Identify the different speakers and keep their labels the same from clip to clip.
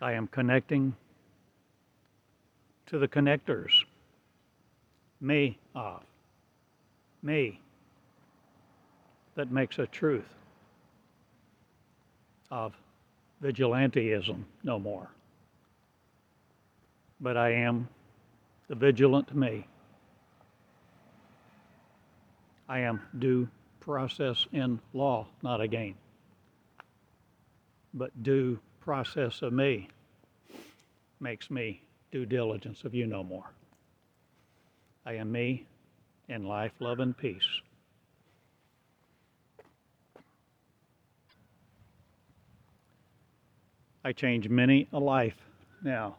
Speaker 1: I am connecting to the connectors. Me of. Me. That makes a truth of vigilanteism no more. But I am the vigilant me. I am due process in law, not again. But due process of me makes me due diligence of you no more. I am me in life, love, and peace. I change many a life now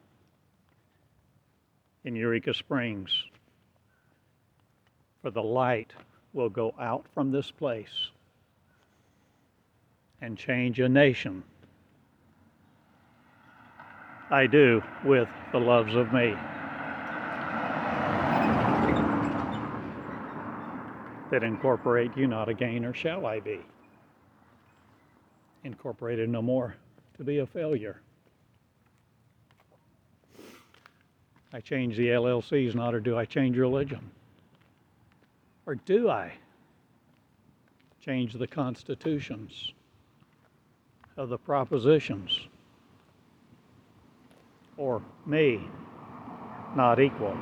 Speaker 1: in Eureka Springs. For the light will go out from this place and change a nation. I do with the loves of me. That incorporate you not again, or shall I be? Incorporated no more to be a failure. I change the LLCs not, or do I change religion? Or do I change the constitutions of the propositions? Or me, not equal,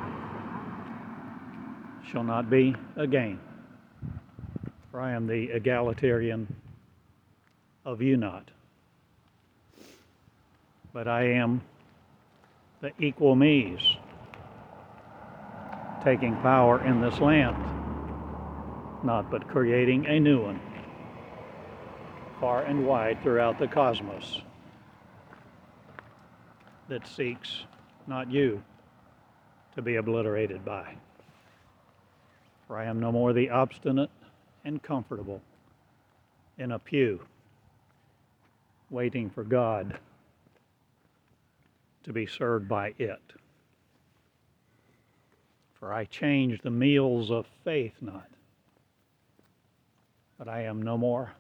Speaker 1: shall not be again. For I am the egalitarian of you not. But I am the equal me's taking power in this land not but creating a new one far and wide throughout the cosmos that seeks not you to be obliterated by. For I am no more the obstinate and comfortable in a pew waiting for God to be served by it. For I change the meals of faith not but I am no more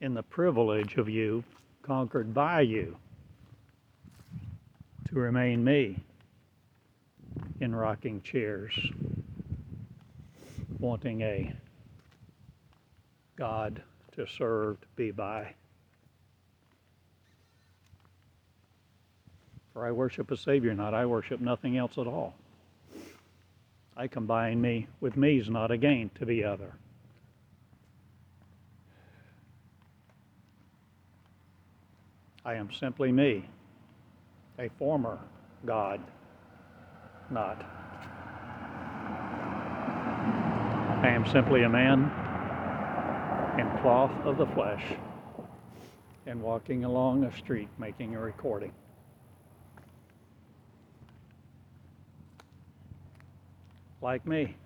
Speaker 1: in the privilege of you, conquered by you, to remain me in rocking chairs, wanting a God to serve, to be by. For I worship a Savior, not I worship nothing else at all. I combine me with me's not again to be other. I am simply me, a former God, not. I am simply a man in cloth of the flesh and walking along a street making a recording. Like me.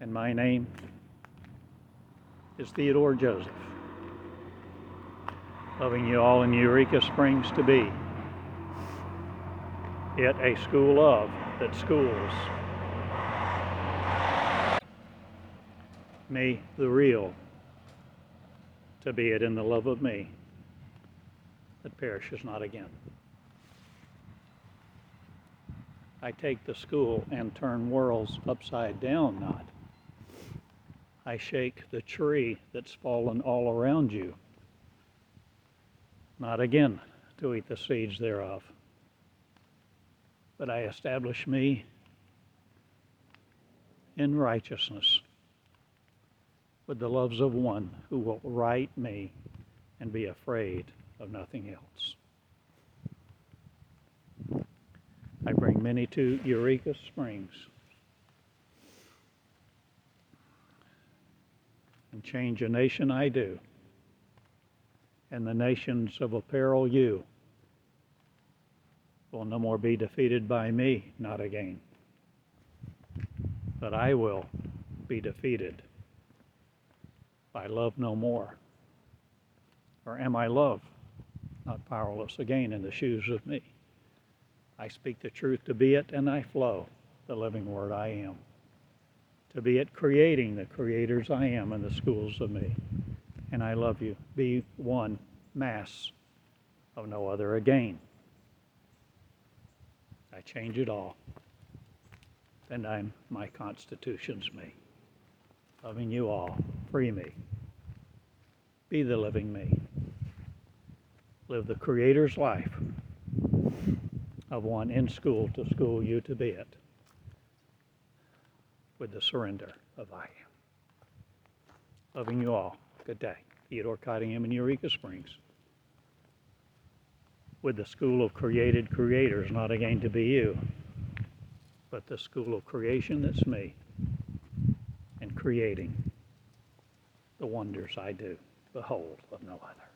Speaker 1: And my name is Theodore Joseph loving you all in Eureka Springs to be. It a school of that schools me, the real, to be it in the love of me that perishes not again. I take the school and turn worlds upside down, not. I shake the tree that's fallen all around you not again to eat the seeds thereof. But I establish me in righteousness with the loves of one who will right me and be afraid of nothing else. I bring many to Eureka Springs and change a nation I do and the nations of apparel you will no more be defeated by me, not again. But I will be defeated by love no more. Or am I love, not powerless again in the shoes of me? I speak the truth to be it, and I flow the living word I am. To be it creating the creators I am in the schools of me and I love you. Be one mass of no other again. I change it all, and I'm my Constitution's me. Loving you all, free me. Be the living me. Live the Creator's life of one in school to school you to be it with the surrender of I am. Loving you all. Good day. Theodore Cottingham in Eureka Springs. With the school of created creators, not again to be you, but the school of creation that's me, and creating the wonders I do, behold, of no other.